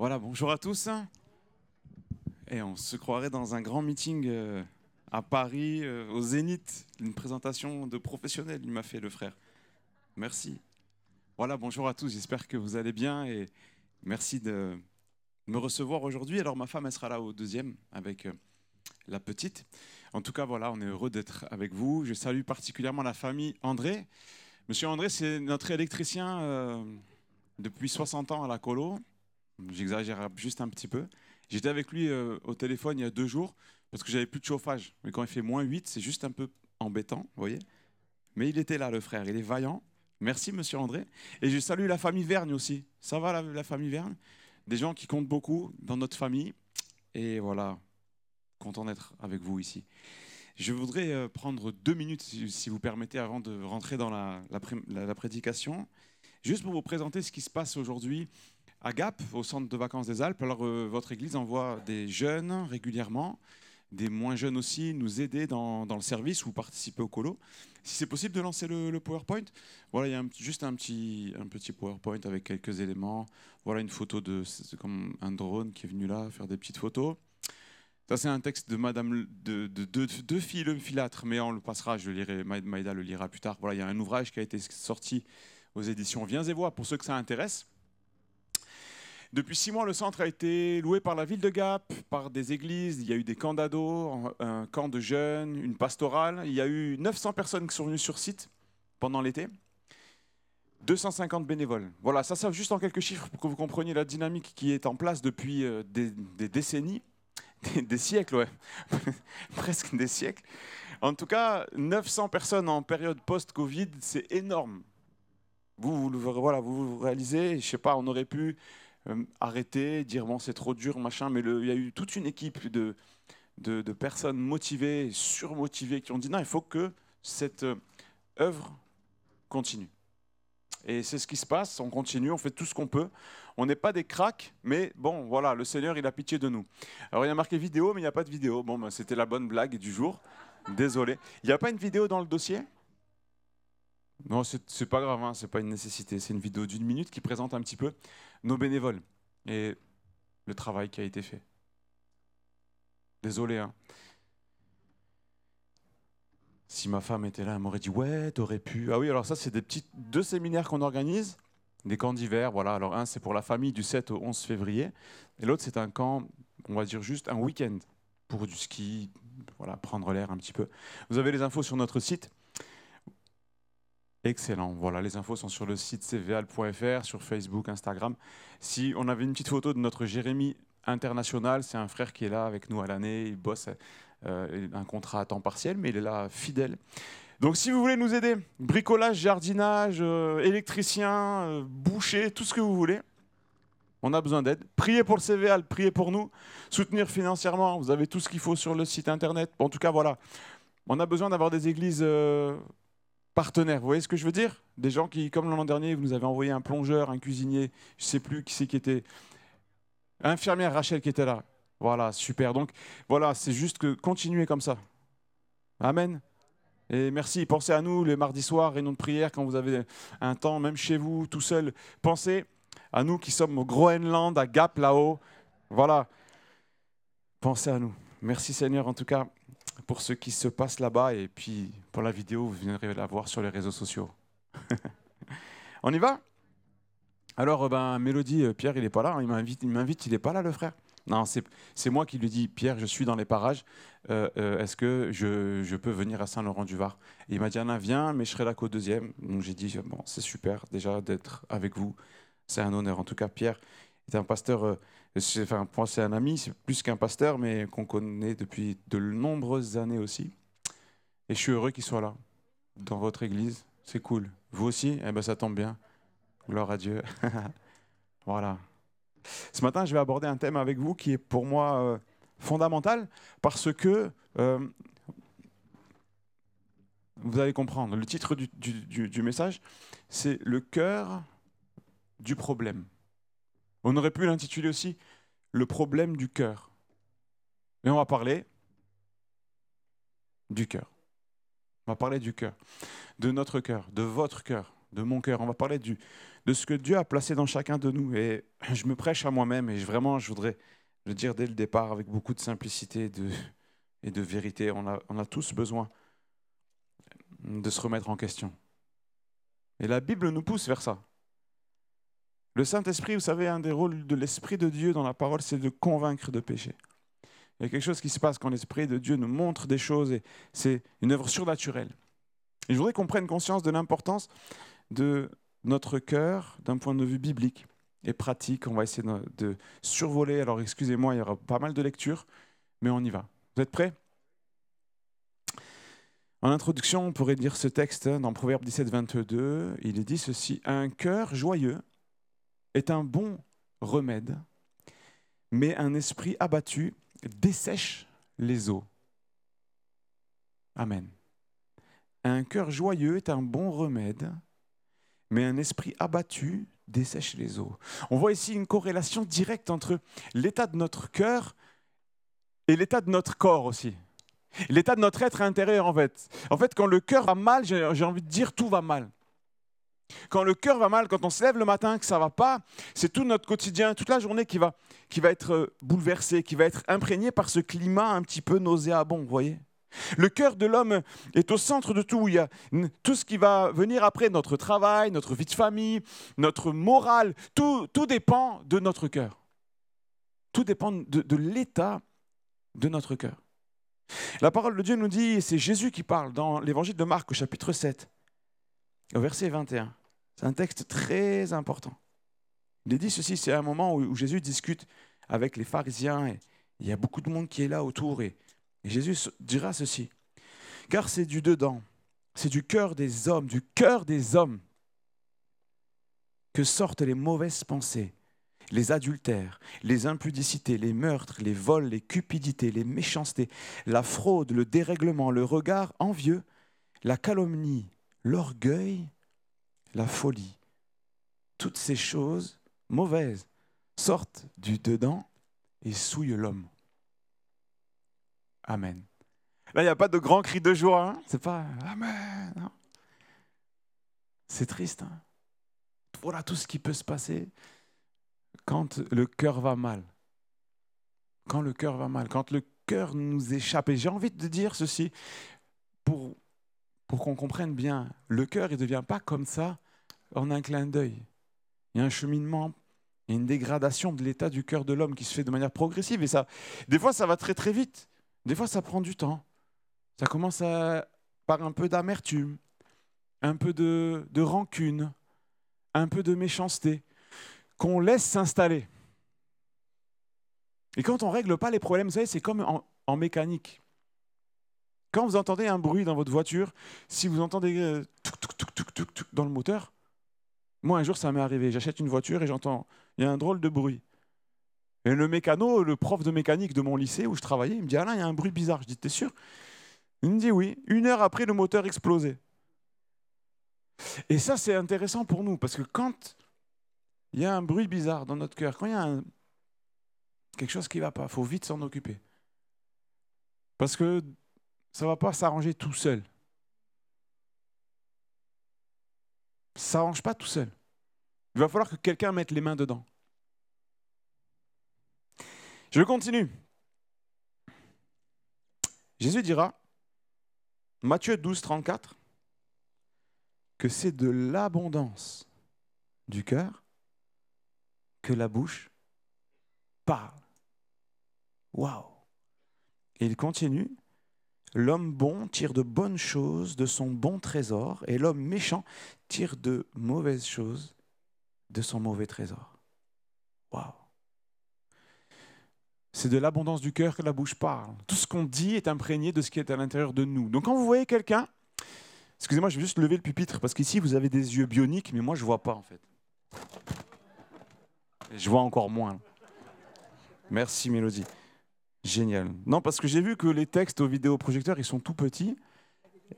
Voilà, bonjour à tous. Et on se croirait dans un grand meeting euh, à Paris, euh, au Zénith, une présentation de professionnels, il m'a fait le frère. Merci. Voilà, bonjour à tous, j'espère que vous allez bien et merci de me recevoir aujourd'hui. Alors ma femme, elle sera là au deuxième avec euh, la petite. En tout cas, voilà, on est heureux d'être avec vous. Je salue particulièrement la famille André. Monsieur André, c'est notre électricien depuis 60 ans à la colo. J'exagère juste un petit peu. J'étais avec lui euh, au téléphone il y a deux jours parce que j'avais plus de chauffage. Mais quand il fait moins 8, c'est juste un peu embêtant, vous voyez. Mais il était là, le frère. Il est vaillant. Merci, monsieur André. Et je salue la famille Vergne aussi. Ça va, la, famille Vergne? Des gens qui comptent beaucoup dans notre famille. Et voilà, content d'être avec vous ici. Je voudrais euh, prendre deux minutes, si, vous permettez, avant de rentrer dans la prédication, juste pour vous présenter ce qui se passe aujourd'hui à Gap, au centre de vacances des Alpes. Alors, euh, votre église envoie des jeunes régulièrement, des moins jeunes aussi, nous aider dans, le service ou participer au colo. Si c'est possible de lancer le, PowerPoint, voilà, il y a juste un petit, PowerPoint avec quelques éléments. Voilà une photo de, comme un drone qui est venu là faire des petites photos. Ça, c'est un texte de Madame de, de, de, mais on le passera, je le lirai, Ma- Maïda le lira plus tard. Voilà, il y a un ouvrage qui a été sorti aux éditions Viens et vois pour ceux que ça intéresse. Depuis six mois, le centre a été loué par la ville de Gap, par des églises. Il y a eu des camps d'ados, un camp de jeunes, une pastorale. Il y a eu 900 personnes qui sont venues sur site pendant l'été. 250 bénévoles. Voilà, ça sert juste en quelques chiffres pour que vous compreniez la dynamique qui est en place depuis euh, des, décennies, des, siècles, ouais, presque des siècles. En tout cas, 900 personnes en période post-Covid, c'est énorme. Vous, vous, voilà, vous, réalisez, je sais pas, on aurait pu euh, arrêter, dire bon c'est trop dur, machin, mais il y a eu toute une équipe de, de, de personnes motivées, surmotivées, qui ont dit non, il faut que cette euh, œuvre continue. Et c'est ce qui se passe, on continue, on fait tout ce qu'on peut. On n'est pas des cracks, mais bon, voilà, le Seigneur, il a pitié de nous. Alors il y a marqué vidéo, mais il n'y a pas de vidéo. Bon, ben, c'était la bonne blague du jour. Désolé. Il n'y a pas une vidéo dans le dossier? Non, c'est pas grave, hein, c'est pas une nécessité. C'est une vidéo d'une minute qui présente un petit peu nos bénévoles et le travail qui a été fait. Désolé, hein. Si ma femme était là, elle m'aurait dit ouais, t'aurais pu. Ah oui, alors ça, c'est des petits deux séminaires qu'on organise, des camps d'hiver. Voilà, alors un, c'est pour la famille du 7 au 11 février, et l'autre, c'est un camp, on va dire juste un week-end pour du ski, voilà, prendre l'air un petit peu. Vous avez les infos sur notre site. Excellent. Voilà, les infos sont sur le site cval.fr, sur Facebook, Instagram. Si on avait une petite photo de notre Jérémy international, c'est un frère qui est là avec nous à l'année, il bosse euh, un contrat à temps partiel, mais il est là fidèle. Donc si vous voulez nous aider, bricolage, jardinage, euh, électricien, euh, boucher, tout ce que vous voulez, on a besoin d'aide. Priez pour le CVL, priez pour nous, soutenir financièrement, vous avez tout ce qu'il faut sur le site internet. En tout cas, voilà, on a besoin d'avoir des églises partenaires. Vous voyez ce que je veux dire? Des gens qui, comme l'an dernier, vous nous avez envoyé un plongeur, un cuisinier, je ne sais plus qui c'est qui était, infirmière Rachel qui était là. Voilà, super. Donc voilà, c'est juste que continuez comme ça. Amen. Et merci. Pensez à nous les mardis soirs, réunion de prière, quand vous avez un temps, même chez vous, tout seul. Pensez à nous qui sommes au Groenland, à Gap là-haut. Voilà. Pensez à nous. Merci Seigneur en tout cas pour ce qui se passe là-bas. Et puis pour la vidéo, vous viendrez la voir sur les réseaux sociaux. On y va? Alors, ben, Mélodie, euh, Pierre, il n'est pas là. hein. Il m'invite, il m'invite, il n'est pas là, le frère? Non, c'est, moi qui lui dis, Pierre, je suis dans les parages. Euh, euh, est-ce que je, peux venir à Saint-Laurent-du-Var? Il m'a dit, Anna, viens, mais je serai là qu'au deuxième. Donc j'ai dit, bon, c'est super déjà d'être avec vous. C'est un honneur. En tout cas, Pierre est un pasteur, enfin, pour moi, c'est un ami, c'est plus qu'un pasteur, mais qu'on connaît depuis de nombreuses années aussi. Et je suis heureux qu'il soit là, dans votre église. C'est cool. Vous aussi Eh ben, ça tombe bien. Gloire à Dieu. voilà. Ce matin, je vais aborder un thème avec vous qui est pour moi euh, fondamental parce que euh, vous allez comprendre. Le titre du message, c'est Le cœur du problème. On aurait pu l'intituler aussi Le problème du cœur. Mais on va parler du cœur. On va parler du cœur, de notre cœur, de votre cœur, de mon cœur. On va parler de ce que Dieu a placé dans chacun de nous. Et je me prêche à moi-même et vraiment, je voudrais le dire dès le départ avec beaucoup de simplicité et de vérité. On a tous besoin de se remettre en question. Et la Bible nous pousse vers ça. Le Saint-Esprit, vous savez, un des rôles de l'Esprit de Dieu dans la parole, c'est de convaincre de péché. Il y a quelque chose qui se passe quand l'Esprit de Dieu nous montre des choses et c'est une œuvre surnaturelle. Et je voudrais qu'on prenne conscience de l'importance de notre cœur d'un point de vue biblique et pratique. On va essayer de, survoler. Alors excusez-moi, il y aura pas mal de lectures, mais on y va. Vous êtes prêts? En introduction, on pourrait dire ce texte hein, dans Proverbe 17, 22. Il est dit ceci Un cœur joyeux est un bon remède, mais un esprit abattu dessèche les eaux. Amen. Un cœur joyeux est un bon remède, mais un esprit abattu dessèche les eaux. On voit ici une corrélation directe entre l'état de notre cœur et l'état de notre corps aussi. L'état de notre être intérieur en fait. En fait, quand le cœur va mal, j'ai envie de dire tout va mal. Quand le cœur va mal, quand on se lève le matin, que ça va pas, c'est tout notre quotidien, toute la journée qui va, qui va être euh, bouleversée, qui va être imprégnée par ce climat un petit peu nauséabond, vous voyez le cœur de l'homme est au centre de tout. Il y a tout ce qui va venir après, notre travail, notre vie de famille, notre morale, tout, tout dépend de notre cœur. Tout dépend de, l'état de notre cœur. La parole de Dieu nous dit, c'est Jésus qui parle dans l'évangile de Marc au chapitre 7, au verset 21. C'est un texte très important. Il est dit ceci, c'est un moment où, Jésus discute avec les pharisiens et il y a beaucoup de monde qui est là autour et, et Jésus dira ceci, car c'est du dedans, c'est du cœur des hommes, du cœur des hommes que sortent les mauvaises pensées, les adultères, les impudicités, les meurtres, les vols, les cupidités, les méchancetés, la fraude, le dérèglement, le regard envieux, la calomnie, l'orgueil la folie. Toutes ces choses mauvaises sortent du dedans et souillent l'homme. Amen. Là, il n'y a pas de grand cri de joie. Hein? C'est pas Amen. C'est triste. Hein voilà tout ce qui peut se passer quand le cœur va mal. Quand le cœur va mal, quand le cœur nous échappe. Et j'ai envie de dire ceci pour pour qu'on comprenne bien, le cœur, ne devient pas comme ça en un clin d'œil. Il y a un cheminement, il y a une dégradation de l'état du cœur de l'homme qui se fait de manière progressive. Et ça, des fois, ça va très très vite. Des fois, ça prend du temps. Ça commence par un peu d'amertume, un peu de, rancune, un peu de méchanceté, qu'on laisse s'installer. Et quand on ne règle pas les problèmes, vous savez, c'est comme en mécanique. Quand vous entendez un bruit dans votre voiture, si vous entendez euh, dans le moteur, moi un jour ça m'est arrivé, j'achète une voiture et j'entends, il y a un drôle de bruit. Et le mécano, le prof de mécanique de mon lycée où je travaillais, il me dit Alain, il y a un bruit bizarre. Je dis T'es sûr? Il me dit Oui. Une heure après, le moteur explosait. Et ça, c'est intéressant pour nous parce que quand il y a un bruit bizarre dans notre cœur, quand il y a quelque chose qui ne va pas, il faut vite s'en occuper. Parce que ça ne va pas s'arranger tout seul. Ça ne s'arrange pas tout seul. Il va falloir que quelqu'un mette les mains dedans. Je continue. Jésus dira, Matthieu 12, 34, que c'est de l'abondance du cœur que la bouche parle. Waouh! Et il continue, L'homme bon tire de bonnes choses de son bon trésor, et l'homme méchant tire de mauvaises choses de son mauvais trésor. Waouh! C'est de l'abondance du cœur que la bouche parle. Tout ce qu'on dit est imprégné de ce qui est à l'intérieur de nous. Donc quand vous voyez quelqu'un, excusez-moi, je vais juste lever le pupitre parce qu'ici vous avez des yeux bioniques, mais moi je vois pas en fait. Je vois encore moins. Merci Mélodie. Génial. Non, parce que j'ai vu que les textes au vidéoprojecteur, ils sont tout petits.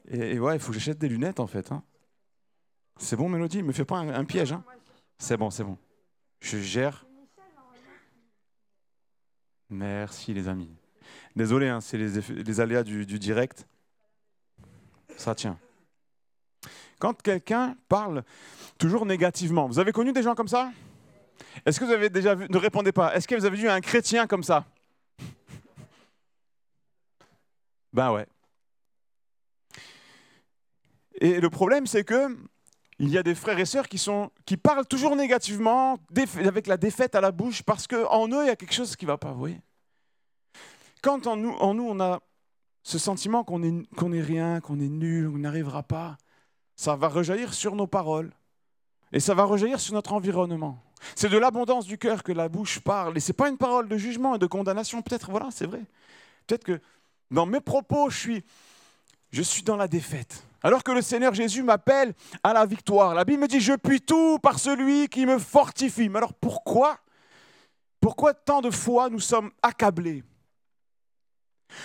Et, ouais, il faut que j'achète des lunettes, en fait. Hein. C'est bon, Mélodie? Me fais pas un, piège. Hein. c'est bon, c'est bon. Je gère. Merci, les amis. Désolé, hein, c'est les, les, aléas du, du direct. Ça tient. Quand quelqu'un parle toujours négativement, vous avez connu des gens comme ça? Est-ce que vous avez déjà vu, ne répondez pas, est-ce que vous avez vu un chrétien comme ça? Ben ouais. Et le problème, c'est que il y a des frères et sœurs qui, sont, qui parlent toujours négativement, avec la défaite à la bouche, parce qu'en eux, il y a quelque chose qui ne va pas. Vous Quand en nous, en nous, on a ce sentiment qu'on est, qu'on est rien, qu'on est nul, qu'on n'arrivera pas, ça va rejaillir sur nos paroles. Et ça va rejaillir sur notre environnement. C'est de l'abondance du cœur que la bouche parle. Et ce n'est pas une parole de jugement et de condamnation. Peut-être, voilà, c'est vrai. Peut-être que dans mes propos, je suis, je suis dans la défaite. Alors que le Seigneur Jésus m'appelle à la victoire. La Bible me dit, je puis tout par celui qui me fortifie. Mais alors pourquoi? Pourquoi tant de fois nous sommes accablés?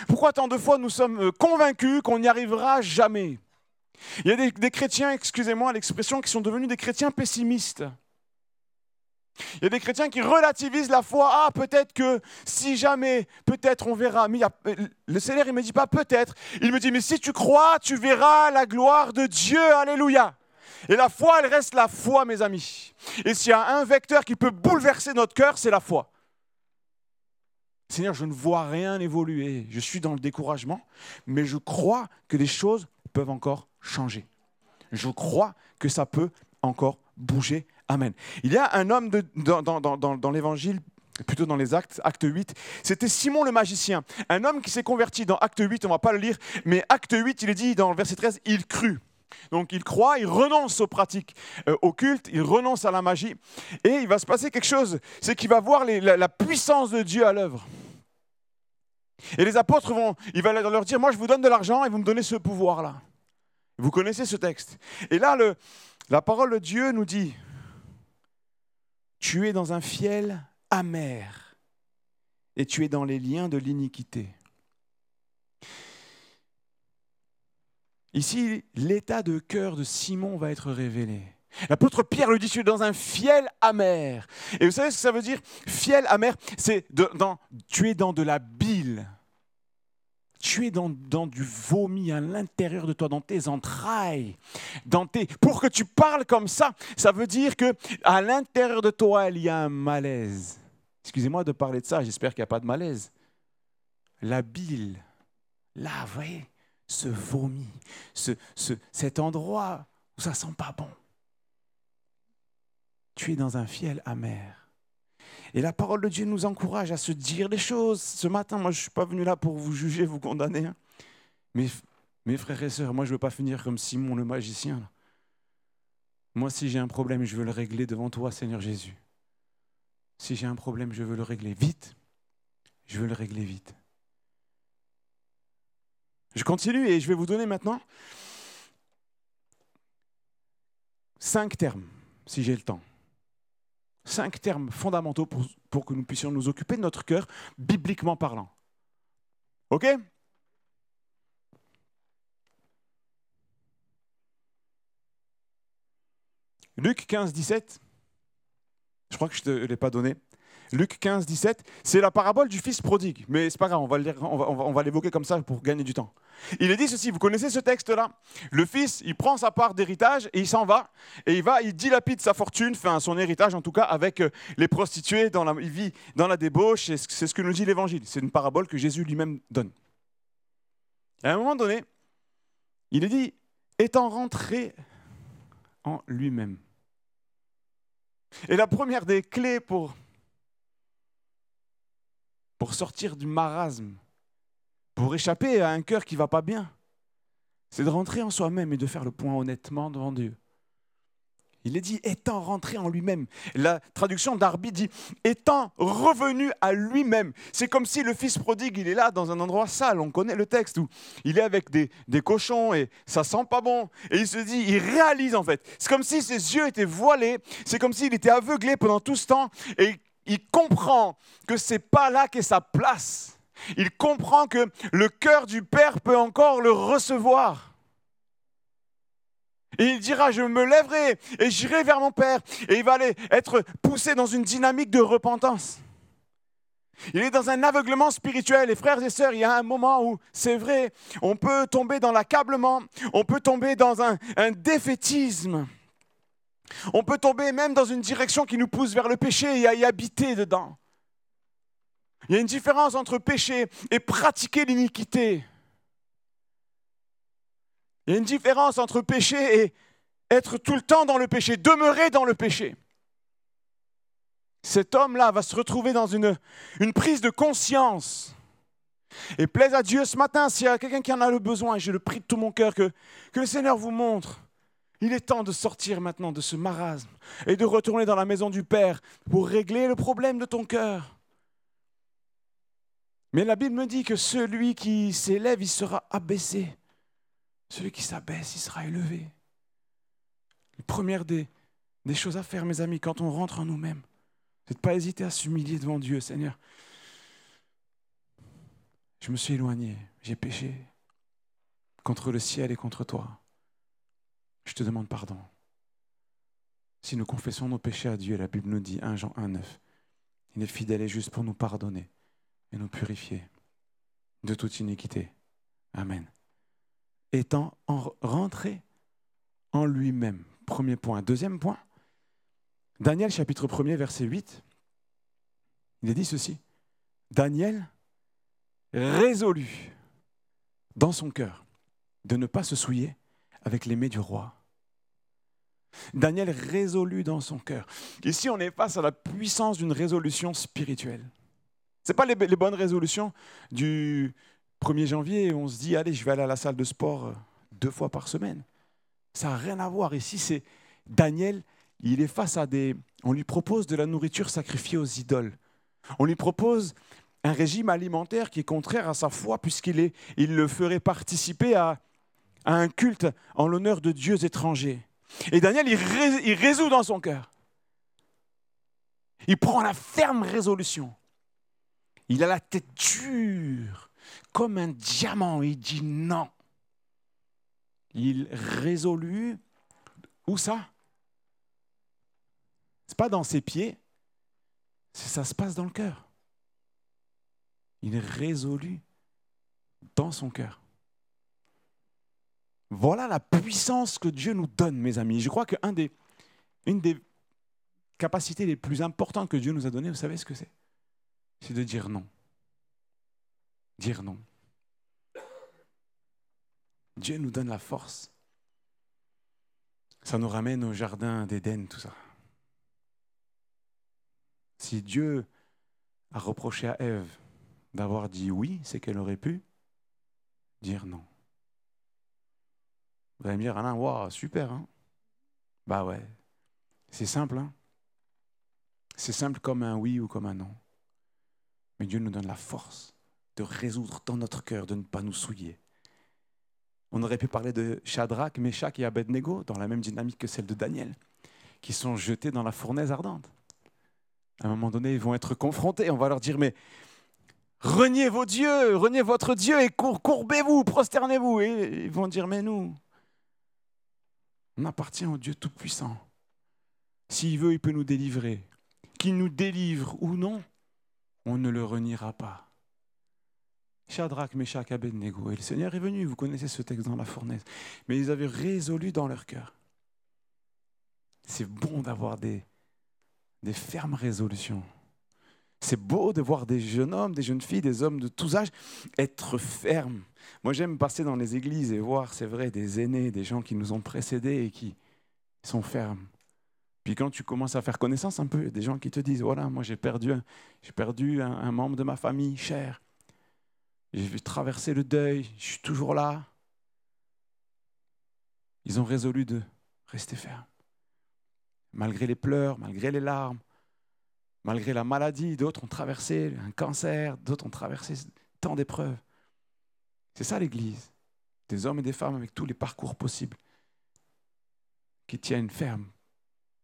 Pourquoi tant de fois nous sommes euh, convaincus qu'on n'y arrivera jamais? Il y a des, des chrétiens, excusez-moi l'expression, qui sont devenus des chrétiens pessimistes. Il y a des chrétiens qui relativisent la foi. Ah, peut-être que si jamais, peut-être on verra. Mais le Seigneur, il ne me dit pas peut-être. Il me dit, mais si tu crois, tu verras la gloire de Dieu. Alléluia. Et la foi, elle reste la foi, mes amis. Et s'il y a un vecteur qui peut bouleverser notre cœur, c'est la foi. Seigneur, je ne vois rien évoluer. Je suis dans le découragement, mais je crois que les choses peuvent encore changer. Je crois que ça peut encore bouger Amen. Il y a un homme dans, l'évangile plutôt dans les actes, acte 8, c'était Simon le magicien, un homme qui s'est converti dans acte 8, on ne va pas le lire, mais acte 8, il est dit dans le verset 13, il crut. Donc il croit, il renonce aux pratiques euh, occultes, il renonce à la magie, et il va se passer quelque chose, c'est qu'il va voir la, puissance de Dieu à l'œuvre. Et les apôtres vont, il va leur dire, moi je vous donne de l'argent et vous me donnez ce pouvoir-là. Vous connaissez ce texte. Et là, la parole de Dieu nous dit, tu es dans un fiel amer et tu es dans les liens de l'iniquité. Ici, l'état de cœur de Simon va être révélé. L'apôtre Pierre le dit, tu es dans un fiel amer. Et vous savez ce que ça veut dire? Fiel amer, c'est tu es dans de la bile. Tu es dans, du vomi à l'intérieur de toi, dans tes entrailles, dans tes... Pour que tu parles comme ça, ça veut dire que à l'intérieur de toi, il y a un malaise. Excusez-moi de parler de ça, j'espère qu'il n'y a pas de malaise. La bile, là, vous voyez, ce vomi, ce, cet endroit où ça sent pas bon. Tu es dans un fiel amer. Et la parole de Dieu nous encourage à se dire les choses. Ce matin, moi, je ne suis pas venu là pour vous juger, vous condamner. Hein. Mais mes frères et sœurs, moi, je ne veux pas finir comme Simon le magicien. Moi, si j'ai un problème, je veux le régler devant toi, Seigneur Jésus. Si j'ai un problème, je veux le régler vite. Je veux le régler vite. Je continue et je vais vous donner maintenant cinq termes, si j'ai le temps cinq termes fondamentaux pour, pour que nous puissions nous occuper de notre cœur, bibliquement parlant. OK? Luc 15, 17. Je crois que je ne te l'ai pas donné. Luc 15, 17, c'est la parabole du fils prodigue. Mais c'est pas grave, on va, l'évoquer comme ça pour gagner du temps. Il est dit ceci, vous connaissez ce texte-là? Le fils, il prend sa part d'héritage et il s'en va. Et il va, il dilapide sa fortune, enfin son héritage en tout cas, avec euh, les prostituées. Dans la, il vit dans la débauche, c'est ce que nous dit l'Évangile. C'est une parabole que Jésus lui-même donne. à un moment donné, il est dit, étant rentré en lui-même. Et la première des clés pour pour sortir du marasme, pour échapper à un cœur qui va pas bien. C'est de rentrer en soi-même et de faire le point honnêtement devant Dieu. Il est dit étant rentré en lui-même. La traduction d'Arbi dit étant revenu à lui-même. C'est comme si le fils prodigue, il est là dans un endroit sale. On connaît le texte où il est avec des, des cochons et ça sent pas bon. Et il se dit, il réalise en fait. C'est comme si ses yeux étaient voilés. C'est comme s'il était aveuglé pendant tout ce temps et il comprend que c'est pas là qu'est sa place. Il comprend que le cœur du Père peut encore le recevoir. Et il dira, je me lèverai et j'irai vers mon Père. Et il va aller être poussé dans une dynamique de repentance. Il est dans un aveuglement spirituel. Et frères et sœurs, il y a un moment où, c'est vrai, on peut tomber dans l'accablement, on peut tomber dans un, un, défaitisme. On peut tomber même dans une direction qui nous pousse vers le péché et à y habiter dedans. Il y a une différence entre péché et pratiquer l'iniquité. Il y a une différence entre péché et être tout le temps dans le péché, demeurer dans le péché. Cet homme-là va se retrouver dans une, prise de conscience. Et plaise à Dieu ce matin, s'il y a quelqu'un qui en a le besoin, et je le prie de tout mon cœur, que le Seigneur vous montre. Il est temps de sortir maintenant de ce marasme et de retourner dans la maison du Père pour régler le problème de ton cœur. Mais la Bible me dit que celui qui s'élève, il sera abaissé. Celui qui s'abaisse, il sera élevé. La première des, des choses à faire, mes amis, quand on rentre en nous-mêmes, c'est de ne pas hésiter à s'humilier devant Dieu, Seigneur. Je me suis éloigné, j'ai péché contre le ciel et contre toi. Je te demande pardon. Si nous confessons nos péchés à Dieu, la Bible nous dit 1 Jean 1, 9, il est fidèle et juste pour nous pardonner et nous purifier de toute iniquité. Amen. Étant rentré en lui-même. Premier point. Deuxième point, Daniel chapitre 1er verset 8, il est dit ceci. Daniel résolu dans son cœur de ne pas se souiller avec mets du roi. Daniel résolu dans son cœur. Ici, on est face à la puissance d'une résolution spirituelle. Ce n'est pas les, bonnes résolutions du 1er janvier où on se dit, allez, je vais aller à la salle de sport euh, deux fois par semaine. Ça n'a rien à voir. Ici, c'est Daniel, il est face à des... On lui propose de la nourriture sacrifiée aux idoles. On lui propose un régime alimentaire qui est contraire à sa foi puisqu'il il le ferait participer à, un culte en l'honneur de dieux étrangers. Et Daniel, il résout dans son cœur. Il prend la ferme résolution il a la tête dure, comme un diamant. Il dit non. Il résolut. Où ça? C'est pas dans ses pieds, ça se passe dans le cœur. Il est résolu dans son cœur. Voilà la puissance que Dieu nous donne, mes amis. Je crois qu'une des, capacités les plus importantes que Dieu nous a données, vous savez ce que c'est? C'est de dire non. Dire non. Dieu nous donne la force. Ça nous ramène au jardin d'Éden, tout ça. Si Dieu a reproché à Ève d'avoir dit oui, c'est qu'elle aurait pu dire non. Vous allez me dire, Alain, waouh, super, hein Bah ouais, c'est simple, hein C'est simple comme un oui ou comme un non. Mais Dieu nous donne la force de résoudre dans notre cœur, de ne pas nous souiller. On aurait pu parler de Shadrach, Meshach et Abednego dans la même dynamique que celle de Daniel, qui sont jetés dans la fournaise ardente. À un moment donné, ils vont être confrontés. On va leur dire, mais reniez vos dieux, reniez votre Dieu et courbez-vous, prosternez-vous. Et ils vont dire, mais nous, on appartient au Dieu Tout-Puissant. S'il veut, il peut nous délivrer. Qu'il nous délivre ou non, on ne le reniera pas. Shadrach, Meshach, Abednego. Et le Seigneur est venu, vous connaissez ce texte dans la fournaise. Mais ils avaient résolu dans leur cœur. C'est bon d'avoir des, des fermes résolutions. C'est beau de voir des jeunes hommes, des jeunes filles, des hommes de tous âges être fermes. Moi, j'aime passer dans les églises et voir, c'est vrai, des aînés, des gens qui nous ont précédés et qui sont fermes. Puis quand tu commences à faire connaissance un peu, des gens qui te disent, voilà, moi j'ai perdu, j'ai perdu un, membre de ma famille cher. J'ai vu traverser le deuil, je suis toujours là. Ils ont résolu de rester fermes. Malgré les pleurs, malgré les larmes, malgré la maladie, d'autres ont traversé un cancer, d'autres ont traversé tant d'épreuves. C'est ça l'Église. Des hommes et des femmes avec tous les parcours possibles qui tiennent ferme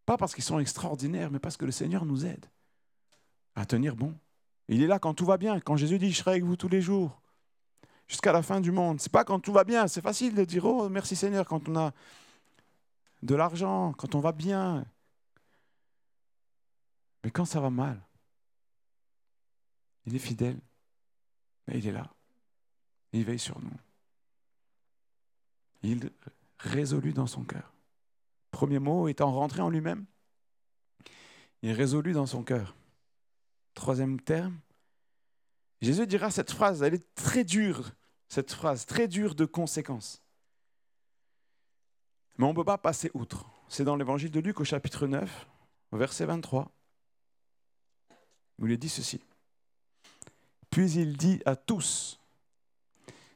pas parce qu'ils sont extraordinaires, mais parce que le Seigneur nous aide à tenir bon. Il est là quand tout va bien. Quand Jésus dit, je serai avec vous tous les jours, jusqu'à la fin du monde. C'est pas quand tout va bien. C'est facile de dire, oh, merci Seigneur, quand on a de l'argent, quand on va bien. Mais quand ça va mal, Il est fidèle, il est là. Il veille sur nous. Il résolut dans son cœur. Premier mot étant rentré en lui-même. Il résolut dans son cœur. Troisième terme, Jésus dira cette phrase, elle est très dure, cette phrase, très dure de conséquences. Mais on ne peut pas passer outre. C'est dans l'évangile de Luc au chapitre 9, au verset 23, où il est dit ceci. Puis il dit à tous,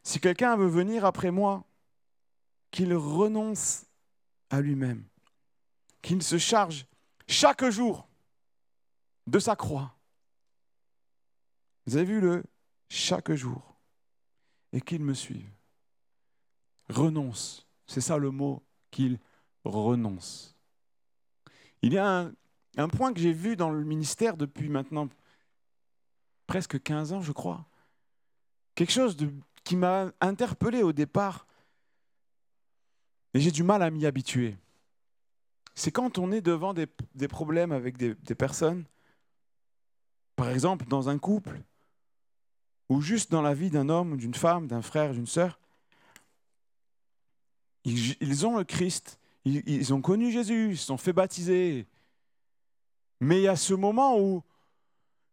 si quelqu'un veut venir après moi, qu'il renonce à lui-même, qu'il se charge chaque jour de sa croix. Vous avez vu le chaque jour et qu'il me suive. Renonce, c'est ça le mot qu'il renonce. Il y a un, point que j'ai vu dans le ministère depuis maintenant presque 15 ans, je crois. Quelque chose qui m'a interpellé au départ, et j'ai du mal à m'y habituer. C'est quand on est devant des, problèmes avec des, des personnes, par exemple dans un couple, ou juste dans la vie d'un homme, d'une femme, d'un frère, d'une sœur, ils, ont le Christ, ils, ont connu Jésus, ils se sont fait baptiser. Mais il y a ce moment où,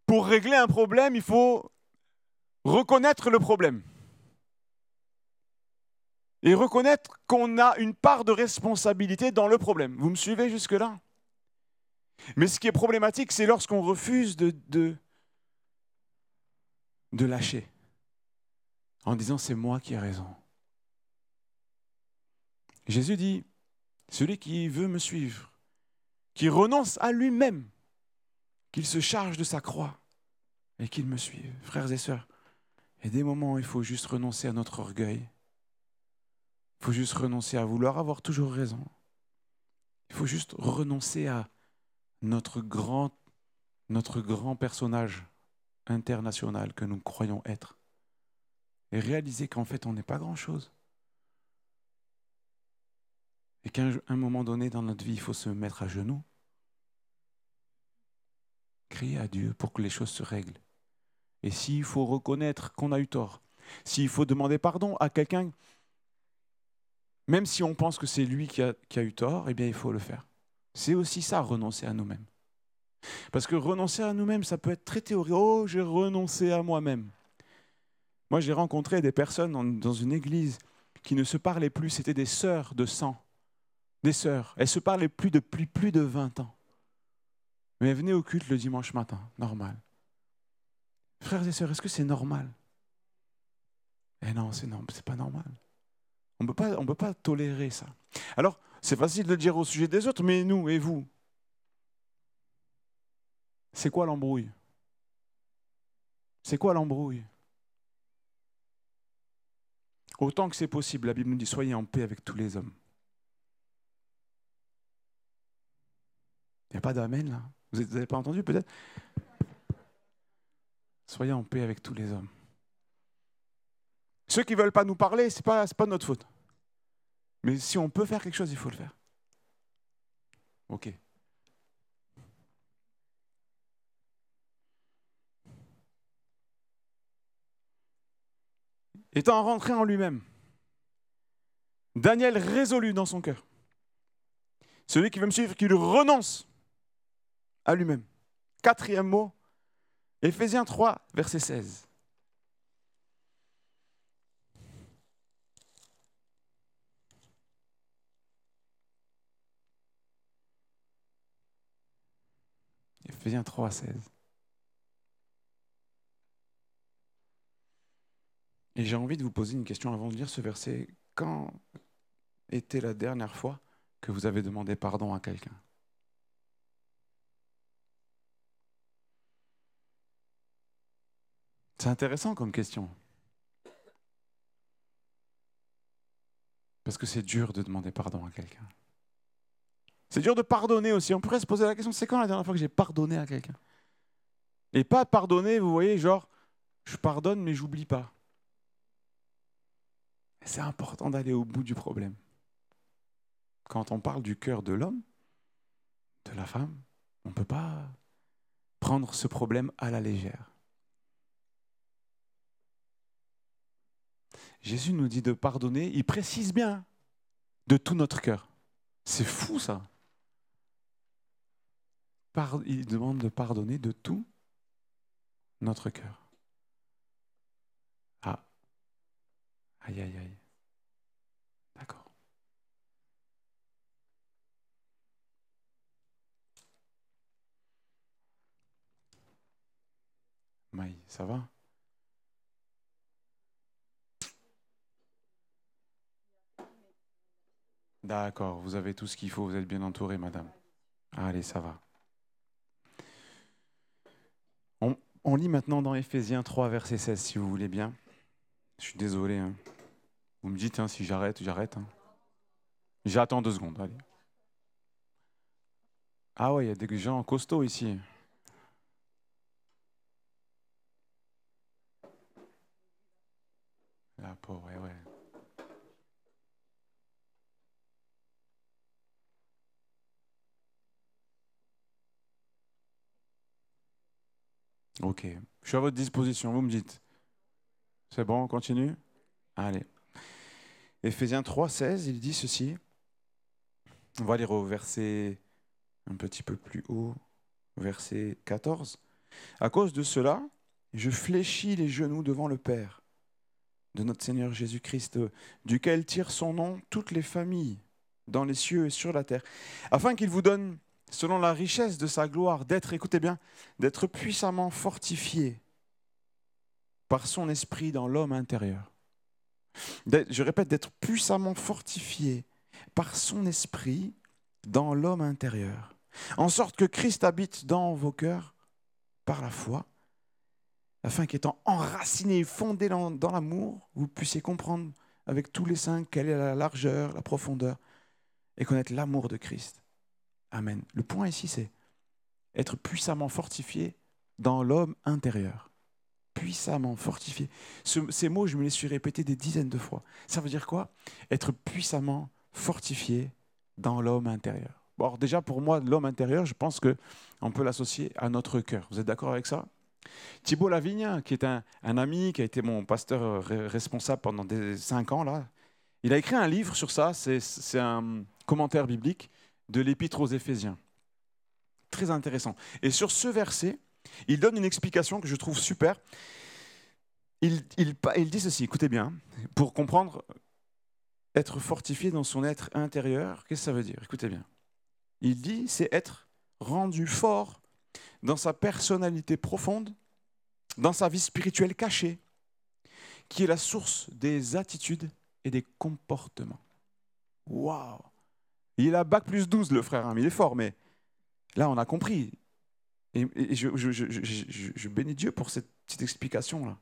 pour régler un problème, il faut reconnaître le problème. Et reconnaître qu'on a une part de responsabilité dans le problème. Vous me suivez jusque-là? Mais ce qui est problématique, c'est lorsqu'on refuse de, de, lâcher en disant c'est moi qui ai raison. Jésus dit, celui qui veut me suivre, qui renonce à lui-même, qu'il se charge de sa croix et qu'il me suive. Frères et sœurs, a des moments où il faut juste renoncer à notre orgueil. Il faut juste renoncer à vouloir avoir toujours raison. Il faut juste renoncer à notre grand, notre grand personnage international que nous croyons être. Et réaliser qu'en fait, on n'est pas grand-chose. Et qu'à un moment donné dans notre vie, il faut se mettre à genoux, crier à Dieu pour que les choses se règlent. Et s'il faut reconnaître qu'on a eu tort, s'il faut demander pardon à quelqu'un, même si on pense que c'est lui qui a, eu tort, eh bien il faut le faire. C'est aussi ça, renoncer à nous-mêmes. Parce que renoncer à nous-mêmes, ça peut être très théorique. Oh, j'ai renoncé à moi-même. Moi, j'ai rencontré des personnes dans une église qui ne se parlaient plus, c'était des sœurs de sang des sœurs. Elles se parlaient plus depuis plus de 20 ans. Mais venaient au culte le dimanche matin, normal. Frères et sœurs, est-ce que c'est normal? Eh non, c'est non, c'est pas normal. On ne peut pas tolérer ça. Alors, c'est facile de le dire au sujet des autres, mais nous et vous, c'est quoi l'embrouille? C'est quoi l'embrouille? Autant que c'est possible, la Bible nous dit soyez en paix avec tous les hommes. Il n'y a pas d'amen là Vous n'avez pas entendu peut-être? Soyez en paix avec tous les hommes. Ceux qui ne veulent pas nous parler, ce n'est pas, pas notre faute. Mais si on peut faire quelque chose, il faut le faire. Ok. Étant rentré en lui-même, Daniel résolu dans son cœur. Celui qui veut me suivre, qu'il renonce à lui-même. Quatrième mot, Éphésiens 3, verset 16. Éphésiens 3, 16. Et j'ai envie de vous poser une question avant de lire ce verset. Quand était la dernière fois que vous avez demandé pardon à quelqu'un? C'est intéressant comme question. Parce que c'est dur de demander pardon à quelqu'un. C'est dur de pardonner aussi. On pourrait se poser la question, c'est quand la dernière fois que j'ai pardonné à quelqu'un? Et pas pardonner, vous voyez, genre, je pardonne mais j'oublie pas. C'est important d'aller au bout du problème. Quand on parle du cœur de l'homme, de la femme, on ne peut pas prendre ce problème à la légère. Jésus nous dit de pardonner, il précise bien de tout notre cœur. C'est fou ça. il demande de pardonner de tout notre cœur. Ah. Aïe, aïe, aïe. D'accord. Maï, ça va? D'accord, vous avez tout ce qu'il faut, vous êtes bien entouré, madame. Allez, ça va. On, lit maintenant dans Éphésiens 3, verset 16, si vous voulez bien. Je suis désolé. Hein. Vous me dites hein, si j'arrête, j'arrête. Hein. J'attends deux secondes. Ah ouais, il y a des gens costauds ici. La pauvre, ouais, ouais. Ok, je suis à votre disposition, vous me dites. C'est bon, on continue? Allez. Éphésiens 3, 16, il dit ceci. On va aller au verset un petit peu plus haut, verset 14. À cause de cela, je fléchis les genoux devant le Père de notre Seigneur Jésus-Christ, duquel tire son nom toutes les familles dans les cieux et sur la terre, afin qu'il vous donne selon la richesse de sa gloire, d'être, écoutez bien, d'être puissamment fortifié par son esprit dans l'homme intérieur. Je répète, d'être puissamment fortifié par son esprit dans l'homme intérieur, en sorte que Christ habite dans vos cœurs par la foi, afin qu'étant enraciné, fondé dans, dans l'amour, vous puissiez comprendre avec tous les saints quelle est la largeur, la profondeur, et connaître l'amour de Christ Amen. Le point ici, c'est être puissamment fortifié dans l'homme intérieur. Puissamment fortifié. ces mots, je me les suis répétés des dizaines de fois. Ça veut dire quoi? Être puissamment fortifié dans l'homme intérieur. Bon, déjà, pour moi, l'homme intérieur, je pense qu'on peut l'associer à notre cœur. Vous êtes d'accord avec ça? Thibault Lavigne, qui est un, ami, qui a été mon pasteur responsable pendant des cinq ans, là, il a écrit un livre sur ça. C'est un commentaire biblique de l'épître aux Éphésiens. Très intéressant. Et sur ce verset, il donne une explication que je trouve super. Il, dit ceci, écoutez bien, pour comprendre être fortifié dans son être intérieur, qu'est-ce que ça veut dire? Écoutez bien. Il dit, c'est être rendu fort dans sa personnalité profonde, dans sa vie spirituelle cachée, qui est la source des attitudes et des comportements. Waouh il a bac plus 12, le frère, hein, il est fort, mais là, on a compris. Et, je, bénis Dieu pour cette petite explication-là.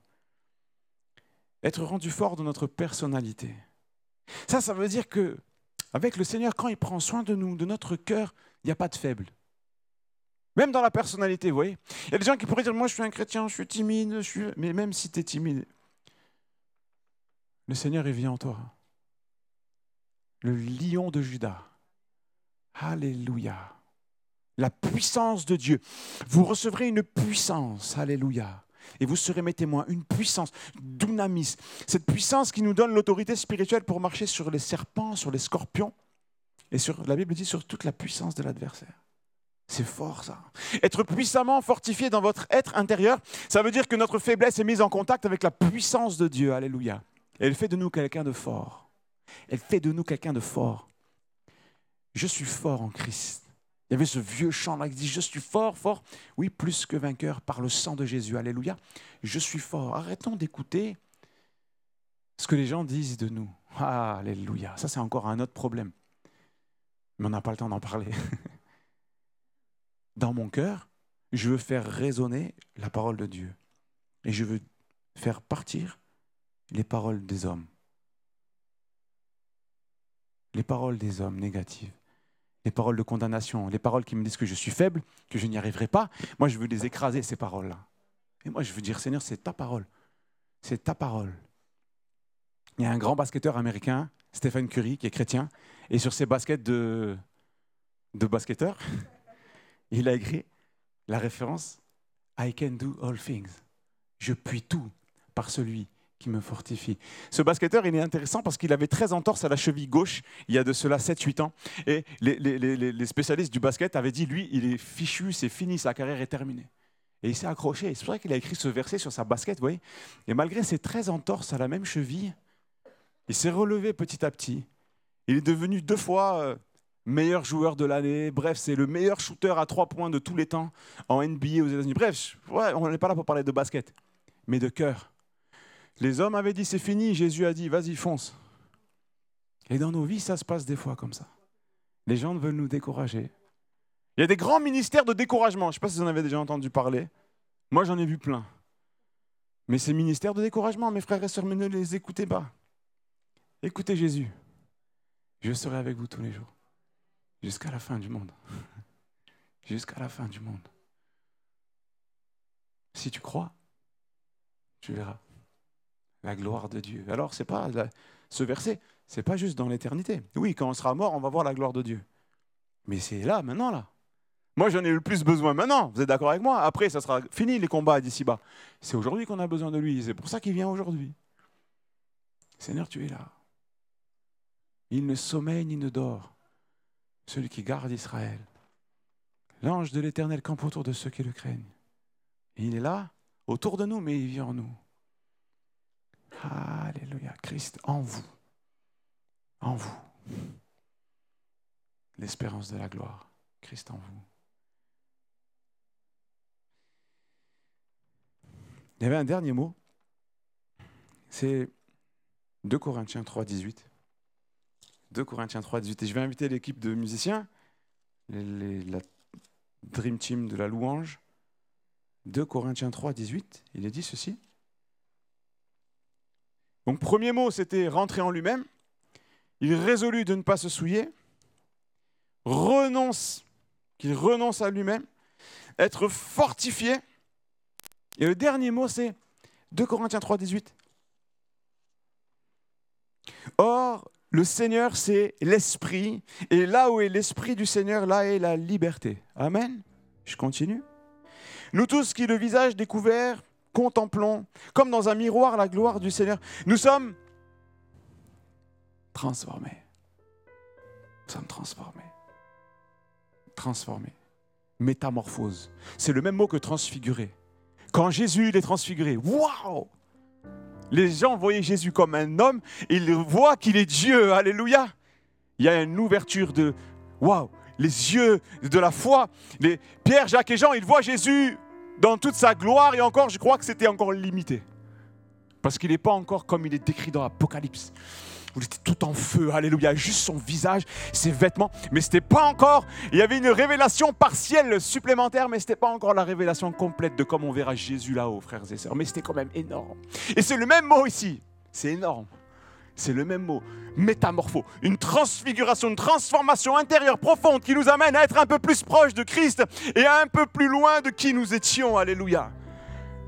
Être rendu fort dans notre personnalité. Ça, ça veut dire que avec le Seigneur, quand il prend soin de nous, de notre cœur, il n'y a pas de faible. Même dans la personnalité, vous voyez. Il y a des gens qui pourraient dire, moi je suis un chrétien, je suis timide, mais même si tu es timide, le Seigneur, il vit en toi. Le lion de Judas. Alléluia. La puissance de Dieu. Vous recevrez une puissance. Alléluia. Et vous serez mes témoins. Une puissance, dunamis. Cette puissance qui nous donne l'autorité spirituelle pour marcher sur les serpents, sur les scorpions. Et sur, la Bible dit sur toute la puissance de l'adversaire. C'est fort ça. Être puissamment fortifié dans votre être intérieur, ça veut dire que notre faiblesse est mise en contact avec la puissance de Dieu. Alléluia. Elle fait de nous quelqu'un de fort. Elle fait de nous quelqu'un de fort. Je suis fort en Christ. Il y avait ce vieux chant-là qui dit Je suis fort, fort. Oui, plus que vainqueur par le sang de Jésus. Alléluia. Je suis fort. Arrêtons d'écouter ce que les gens disent de nous. alléluia. Ça, c'est encore un autre problème. Mais on n'a pas le temps d'en parler. Dans mon cœur, je veux faire résonner la parole de Dieu. Et je veux faire partir les paroles des hommes. Les paroles des hommes négatives les paroles de condamnation, les paroles qui me disent que je suis faible, que je n'y arriverai pas, moi je veux les écraser, ces paroles-là. Et moi je veux dire, Seigneur, c'est ta parole. C'est ta parole. Il y a un grand basketteur américain, Stephen Curry, qui est chrétien, et sur ses baskets de, de basketteur, il a écrit la référence I can do all things. Je puis tout par celui qui me fortifie. Ce basketteur, il est intéressant parce qu'il avait 13 entorses à la cheville gauche il y a de cela 7-8 ans. Et les, spécialistes du basket avaient dit, lui, il est fichu, c'est fini, sa carrière est terminée. Et il s'est accroché. C'est pour ça qu'il a écrit ce verset sur sa basket, vous voyez. Et malgré ses 13 entorses à la même cheville, il s'est relevé petit à petit. Il est devenu deux fois euh, meilleur joueur de l'année. Bref, c'est le meilleur shooter à trois points de tous les temps en NBA aux États-Unis. Bref, on n'est pas là pour parler de basket, mais de cœur. Les hommes avaient dit c'est fini, Jésus a dit vas-y, fonce. Et dans nos vies, ça se passe des fois comme ça. Les gens veulent nous décourager. Il y a des grands ministères de découragement. Je ne sais pas si vous en avez déjà entendu parler. Moi, j'en ai vu plein. Mais ces ministères de découragement, mes frères et sœurs, ne les écoutez pas. Écoutez Jésus. Je serai avec vous tous les jours. Jusqu'à la fin du monde. Jusqu'à la fin du monde. Si tu crois, tu verras la gloire de Dieu. Alors, c'est pas ce verset, c'est pas juste dans l'éternité. Oui, quand on sera mort, on va voir la gloire de Dieu. Mais c'est là, maintenant, là. Moi, j'en ai le plus besoin maintenant. Vous êtes d'accord avec moi? Après, ça sera fini les combats d'ici bas. C'est aujourd'hui qu'on a besoin de lui. C'est pour ça qu'il vient aujourd'hui. Seigneur, tu es là. Il ne sommeille ni ne dort. Celui qui garde Israël. L'ange de l'Éternel campe autour de ceux qui le craignent. il est là, autour de nous, mais il vit en nous. Alléluia. Christ en vous. En vous. L'espérance de la gloire. Christ en vous. Il y avait un dernier mot. C'est 2 Corinthiens 3, 18. 2 Corinthiens 3, 18. Et je vais inviter l'équipe de musiciens, la Dream Team de la louange. 2 Corinthiens 3, 18. Il est dit ceci. Donc premier mot, c'était rentrer en lui-même. Il résolut de ne pas se souiller. Renonce, qu'il renonce à lui-même. Être fortifié. Et le dernier mot, c'est 2 Corinthiens 3, 18. Or, le Seigneur, c'est l'Esprit. Et là où est l'Esprit du Seigneur, là est la liberté. Amen. Je continue. Nous tous qui, le visage découvert, contemplons, comme dans un miroir, la gloire du Seigneur. Nous sommes transformés. Nous sommes transformés. Transformés. Métamorphose. C'est le même mot que transfigurer. Quand Jésus il est transfiguré, waouh Les gens voyaient Jésus comme un homme, ils voient qu'il est Dieu. Alléluia. Il y a une ouverture de waouh, les yeux de la foi. Les Pierre, Jacques et Jean, ils voient Jésus dans toute sa gloire, et encore, je crois que c'était encore limité. Parce qu'il n'est pas encore comme il est décrit dans l'Apocalypse. Il était tout en feu, alléluia, juste son visage, ses vêtements, mais ce n'était pas encore, il y avait une révélation partielle supplémentaire, mais ce n'était pas encore la révélation complète de comme on verra Jésus là-haut, frères et sœurs, mais c'était quand même énorme. Et c'est le même mot ici, c'est énorme. C'est le même mot, métamorpho, une transfiguration, une transformation intérieure profonde qui nous amène à être un peu plus proche de Christ et un peu plus loin de qui nous étions. Alléluia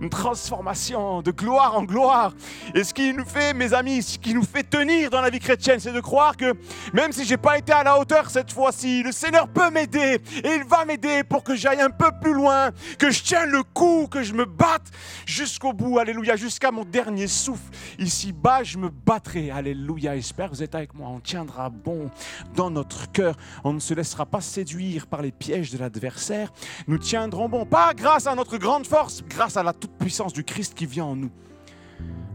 une transformation de gloire en gloire. Et ce qui nous fait, mes amis, ce qui nous fait tenir dans la vie chrétienne, c'est de croire que même si j'ai pas été à la hauteur cette fois-ci, le Seigneur peut m'aider et il va m'aider pour que j'aille un peu plus loin, que je tienne le coup, que je me batte jusqu'au bout. Alléluia, jusqu'à mon dernier souffle. Ici bas, je me battrai. Alléluia. J'espère vous êtes avec moi. On tiendra bon dans notre cœur. On ne se laissera pas séduire par les pièges de l'adversaire. Nous tiendrons bon, pas grâce à notre grande force, grâce à la toute puissance du Christ qui vient en nous.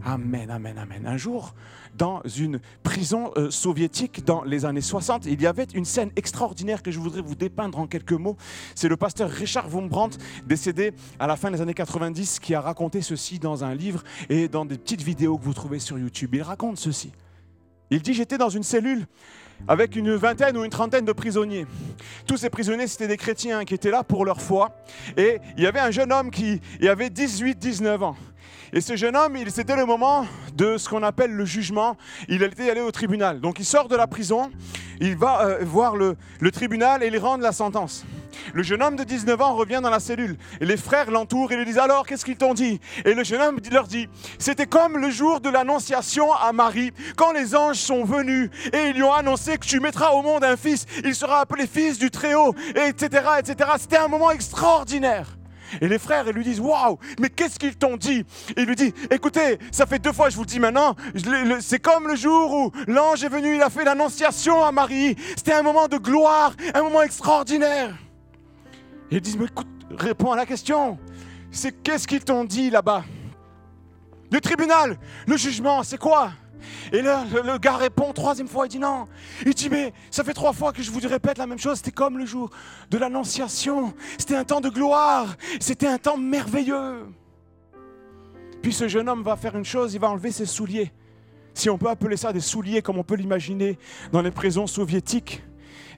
Amen, amen, amen. Un jour, dans une prison euh, soviétique dans les années 60, il y avait une scène extraordinaire que je voudrais vous dépeindre en quelques mots. C'est le pasteur Richard Wurmbrandt, décédé à la fin des années 90, qui a raconté ceci dans un livre et dans des petites vidéos que vous trouvez sur YouTube. Il raconte ceci. Il dit, j'étais dans une cellule avec une vingtaine ou une trentaine de prisonniers. Tous ces prisonniers, c'était des chrétiens qui étaient là pour leur foi. Et il y avait un jeune homme qui avait 18-19 ans. Et ce jeune homme, c'était le moment de ce qu'on appelle le jugement. Il était allé au tribunal. Donc il sort de la prison, il va euh, voir le, le tribunal et il rend la sentence. Le jeune homme de 19 ans revient dans la cellule et les frères l'entourent et lui disent alors qu'est-ce qu'ils t'ont dit? Et le jeune homme leur dit c'était comme le jour de l'annonciation à Marie quand les anges sont venus et ils lui ont annoncé que tu mettras au monde un fils, il sera appelé fils du Très-Haut, etc. etc. C'était un moment extraordinaire. Et les frères, ils lui disent Waouh, mais qu'est-ce qu'ils t'ont dit? Il lui dit Écoutez, ça fait deux fois, je vous le dis maintenant, c'est comme le jour où l'ange est venu, il a fait l'annonciation à Marie. C'était un moment de gloire, un moment extraordinaire. Et ils disent Mais écoute, réponds à la question. C'est qu'est-ce qu'ils t'ont dit là-bas? Le tribunal, le jugement, c'est quoi? Et là, le, gars répond troisième fois, il dit non. Il dit mais ça fait trois fois que je vous répète la même chose. C'était comme le jour de l'annonciation. C'était un temps de gloire. C'était un temps merveilleux. Puis ce jeune homme va faire une chose, il va enlever ses souliers. Si on peut appeler ça des souliers comme on peut l'imaginer dans les prisons soviétiques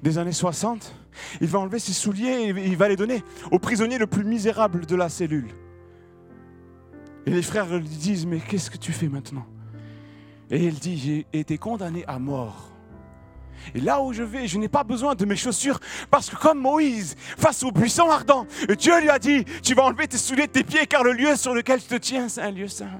des années 60, il va enlever ses souliers et il va les donner au prisonnier le plus misérable de la cellule. Et les frères lui disent, mais qu'est-ce que tu fais maintenant? Et il dit, j'ai été condamné à mort. Et là où je vais, je n'ai pas besoin de mes chaussures, parce que comme Moïse, face au buisson ardent, Dieu lui a dit, tu vas enlever tes souliers de tes pieds, car le lieu sur lequel tu te tiens, c'est un lieu saint.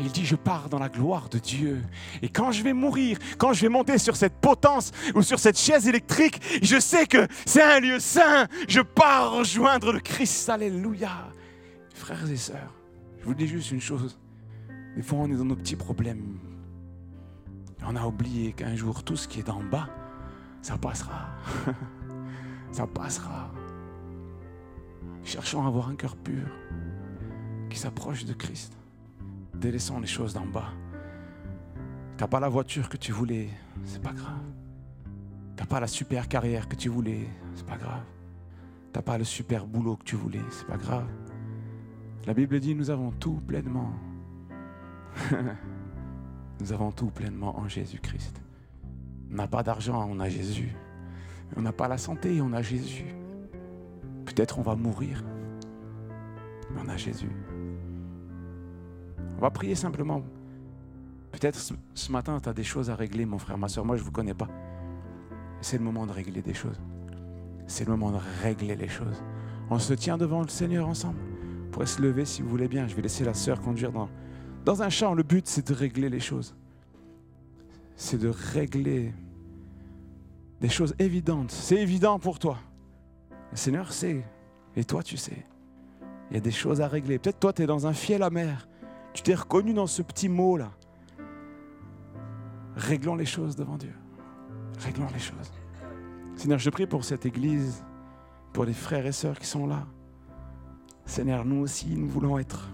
Et il dit, je pars dans la gloire de Dieu. Et quand je vais mourir, quand je vais monter sur cette potence ou sur cette chaise électrique, je sais que c'est un lieu saint. Je pars rejoindre le Christ. Alléluia. Frères et sœurs, je vous dis juste une chose. Des fois, on est dans nos petits problèmes. On a oublié qu'un jour, tout ce qui est d'en bas, ça passera. ça passera. Cherchons à avoir un cœur pur qui s'approche de Christ. Délaissons les choses d'en bas. T'as pas la voiture que tu voulais, c'est pas grave. T'as pas la super carrière que tu voulais, c'est pas grave. T'as pas le super boulot que tu voulais, c'est pas grave. La Bible dit nous avons tout pleinement Nous avons tout pleinement en Jésus-Christ. On n'a pas d'argent, on a Jésus. On n'a pas la santé, on a Jésus. Peut-être on va mourir, mais on a Jésus. On va prier simplement. Peut-être ce matin, tu as des choses à régler, mon frère, ma soeur. Moi, je ne vous connais pas. C'est le moment de régler des choses. C'est le moment de régler les choses. On se tient devant le Seigneur ensemble. Vous pourrez se lever si vous voulez bien. Je vais laisser la soeur conduire dans, dans un champ, le but, c'est de régler les choses. C'est de régler des choses évidentes. C'est évident pour toi. Le Seigneur sait. Et toi, tu sais. Il y a des choses à régler. Peut-être toi, tu es dans un fiel amer. Tu t'es reconnu dans ce petit mot-là. Réglons les choses devant Dieu. Réglons les choses. Seigneur, je prie pour cette église, pour les frères et sœurs qui sont là. Seigneur, nous aussi, nous voulons être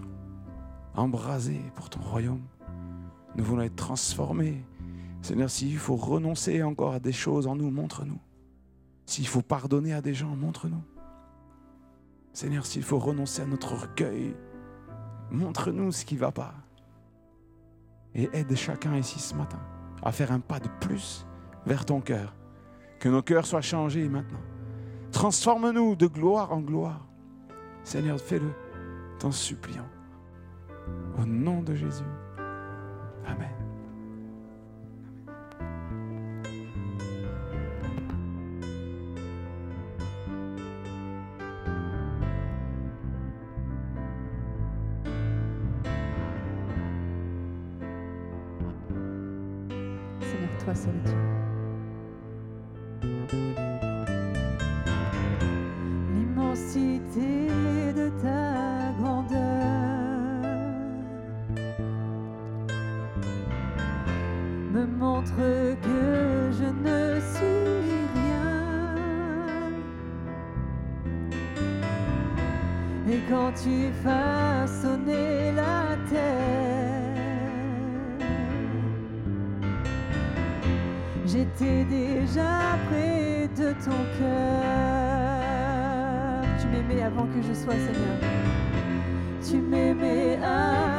embrasés pour ton royaume. Nous voulons être transformés. Seigneur, s'il faut renoncer encore à des choses en nous, montre-nous. S'il faut pardonner à des gens, montre-nous. Seigneur, s'il faut renoncer à notre orgueil, montre-nous ce qui ne va pas. Et aide chacun ici ce matin à faire un pas de plus vers ton cœur. Que nos cœurs soient changés maintenant. Transforme-nous de gloire en gloire. Seigneur, fais-le, t'en suppliant. Au nom de Jésus. Amen. Seigneur, toi seul Dieu. L'immensité de ta que je ne suis rien. Et quand tu façonnais la terre, j'étais déjà près de ton cœur. Tu m'aimais avant que je sois Seigneur. Tu m'aimais avant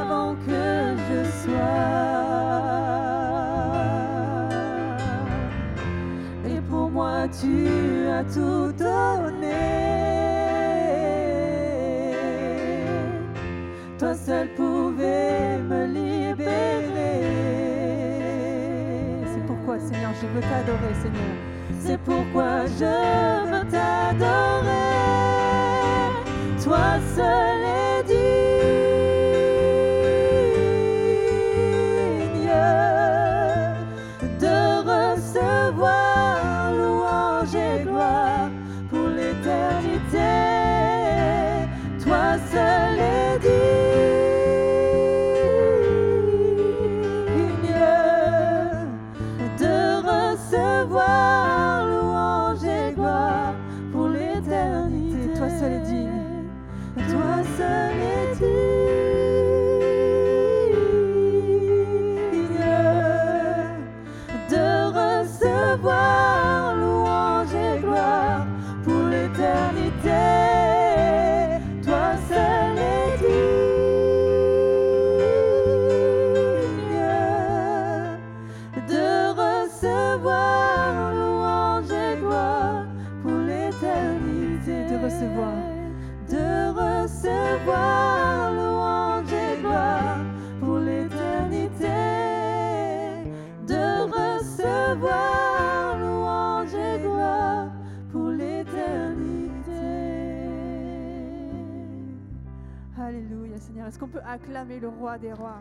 tout donné. Toi seul pouvais me libérer. C'est pourquoi, Seigneur, je veux t'adorer, Seigneur. C'est pourquoi je veux t'adorer. Roi des rois.